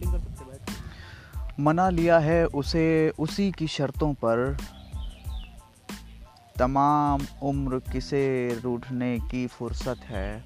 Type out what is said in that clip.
Recording कर सकते बैठ मना लिया है उसे उसी की शर्तों पर। तमाम उम्र किसे रूठने की फुर्सत है?